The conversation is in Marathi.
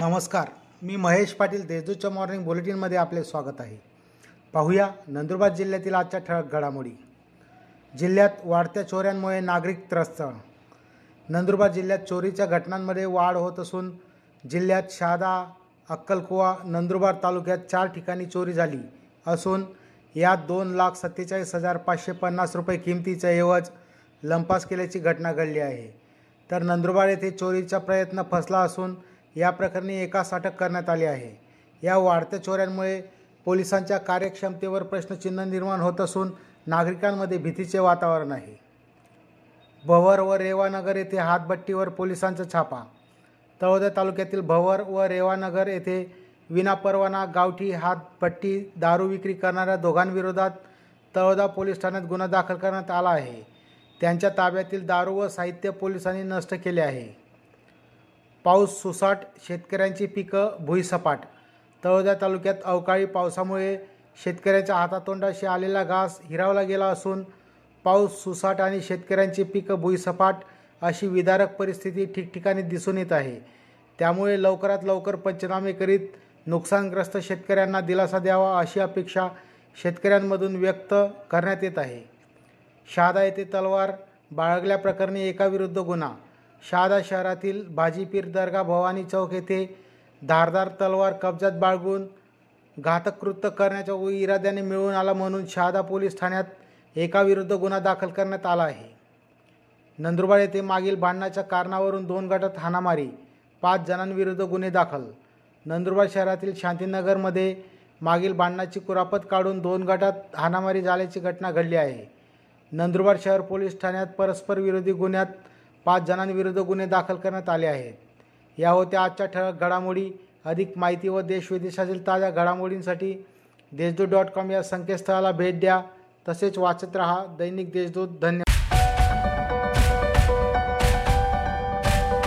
नमस्कार. मी महेश पाटील देशदूतच्या मॉर्निंग बुलेटिनमध्ये आपले स्वागत आहे. पाहूया नंदुरबार जिल्ह्यातील आजच्या ठळक घडामोडी. जिल्ह्यात वाढत्या चोऱ्यांमुळे नागरिक त्रस्त. नंदुरबार जिल्ह्यात चोरीच्या घटनांमध्ये वाढ होत असून जिल्ह्यात शहादा अक्कलकुवा नंदुरबार तालुक्यात चार ठिकाणी चोरी झाली असून यात दोन लाख सत्तेचाळीस हजार पाचशे पन्नास रुपये किमतीचा ऐवज लंपास केल्याची घटना घडली आहे. तर नंदुरबार येथे चोरीचा प्रयत्न फसला असून या प्रकरणी एकास अटक करण्यात आली आहे. या वाढत्या चोऱ्यांमुळे पोलिसांच्या कार्यक्षमतेवर प्रश्नचिन्ह निर्माण होत असून नागरिकांमध्ये भीतीचे वातावरण आहे. भवर व रेवानगर येथे हातभट्टीवर पोलिसांचा छापा. तळोदा तालुक्यातील भवर व रेवानगर येथे विनापरवाना गावठी हातभट्टी दारू विक्री करणाऱ्या दोघांविरोधात तळोदा पोलीस ठाण्यात गुन्हा दाखल करण्यात आला आहे. त्यांच्या ताब्यातील दारू व साहित्य पोलिसांनी नष्ट केले आहे. पाऊस सुसाट शेतकऱ्यांची पिकं भुईसपाट. तळोदा तालुक्यात अवकाळी पावसामुळे शेतकऱ्यांच्या हातातोंडाशी आलेला घास हिरावला गेला असून पाऊस सुसाट आणि शेतकऱ्यांची पिकं भुईसपाट अशी विदारक परिस्थिती ठिकठिकाणी दिसून येत आहे. त्यामुळे लवकरात लवकर पंचनामे करीत नुकसानग्रस्त शेतकऱ्यांना दिलासा द्यावा अशी अपेक्षा शेतकऱ्यांमधून व्यक्त करण्यात येत आहे. शहादा येथे तलवार बाळगल्याप्रकरणी एकाविरुद्ध गुन्हा शहादा शहरातील भाजीपीर दर्गा भवानी चौक येथे धारदार तलवार कब्जात बाळगून घातक कृत्य करण्याच्या इराद्याने मिळून आला म्हणून शहादा पोलीस ठाण्यात एकाविरुद्ध गुन्हा दाखल करण्यात आला आहे. नंदुरबार येथे मागील भांडणाच्या कारणावरून दोन गटात हाणामारी पाच जणांविरुद्ध गुन्हे दाखल. नंदुरबार शहरातील शांतीनगरमध्ये मागील भांडणाची कुरापत काढून दोन गटात हाणामारी झाल्याची घटना घडली आहे. नंदुरबार शहर पोलीस ठाण्यात परस्पर विरोधी गुन्ह्यात पाच जणांविरुद्ध गुन्हे दाखल करण्यात आले आहेत. या होत्या आजच्या ठळक घडामोडी. अधिक माहिती व देशविदेशातील ताज्या घडामोडींसाठी देशदूत डॉट कॉम या संकेतस्थळाला भेट द्या. तसेच वाचत रहा. दैनिक देशदूत. धन्यवाद.